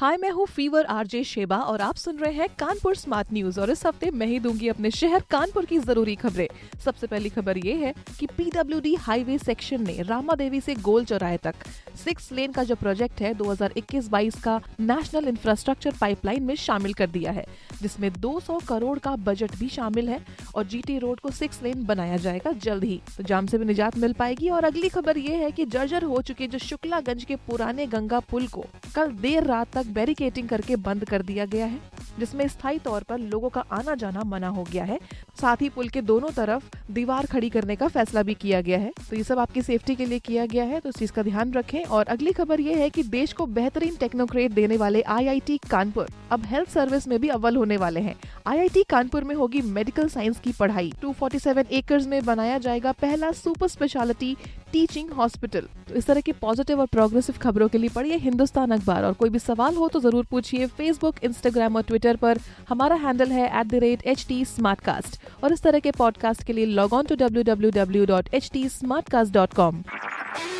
हाय, मैं हूँ fever RJ Sheba और आप सुन रहे हैं कानपुर स्मार्ट न्यूज़ और इस हफ़्ते मैं ही दूँगी अपने शहर कानपुर की ज़रूरी खबरें। सबसे पहली खबर ये है कि पीडब्ल्यूडी हाईवे सेक्शन ने रामा देवी से गोल चौराहे तक। सिक्स लेन का जो प्रोजेक्ट है 2021-22 का नेशनल इंफ्रास्ट्रक्चर पाइपलाइन में शामिल कर दिया है, जिसमें 200 करोड़ का बजट भी शामिल है और जीटी रोड को सिक्स लेन बनाया जाएगा जल्द ही। तो जाम से भी निजात मिल पाएगी और अगली खबर ये है कि जर्जर हो चुके जो शुक्लागंज के पुराने गंगा पुल को कल देर रात तक बैरिकेटिंग करके बंद कर दिया गया है, जिसमें स्थायी तौर पर लोगों का आना जाना मना हो गया है। साथ ही पुल के दोनों तरफ़ दीवार खड़ी करने का फैसला भी किया गया है। तो ये सब आपकी सेफ्टी के लिए किया गया है तो इस चीज़ का ध्यान रखें। और अगली खबर ये है कि देश को बेहतरीन टेक्नोक्रेट देने वाले आईआईटी कानपुर अब हेल्थ सर्विस में भी अव्वल होने वाले हैं। आईआईटी कानपुर में होगी मेडिकल साइंस की पढ़ाई। 247 एकर्स में बनाया जाएगा पहला सुपर स्पेशलिटी टीचिंग हॉस्पिटल तो इस तरह की पॉजिटिव और प्रोग्रेसिव खबरों के लिए पढ़िए हिंदुस्तान अखबार। और कोई भी सवाल हो तो ज़रूर पूछिए फेसबुक इंस्टाग्राम और ट्विटर पर। हमारा हैंडल है एट और इस तरह के पॉडकास्ट के लिए log on to W W W dot H T Smartcast dot com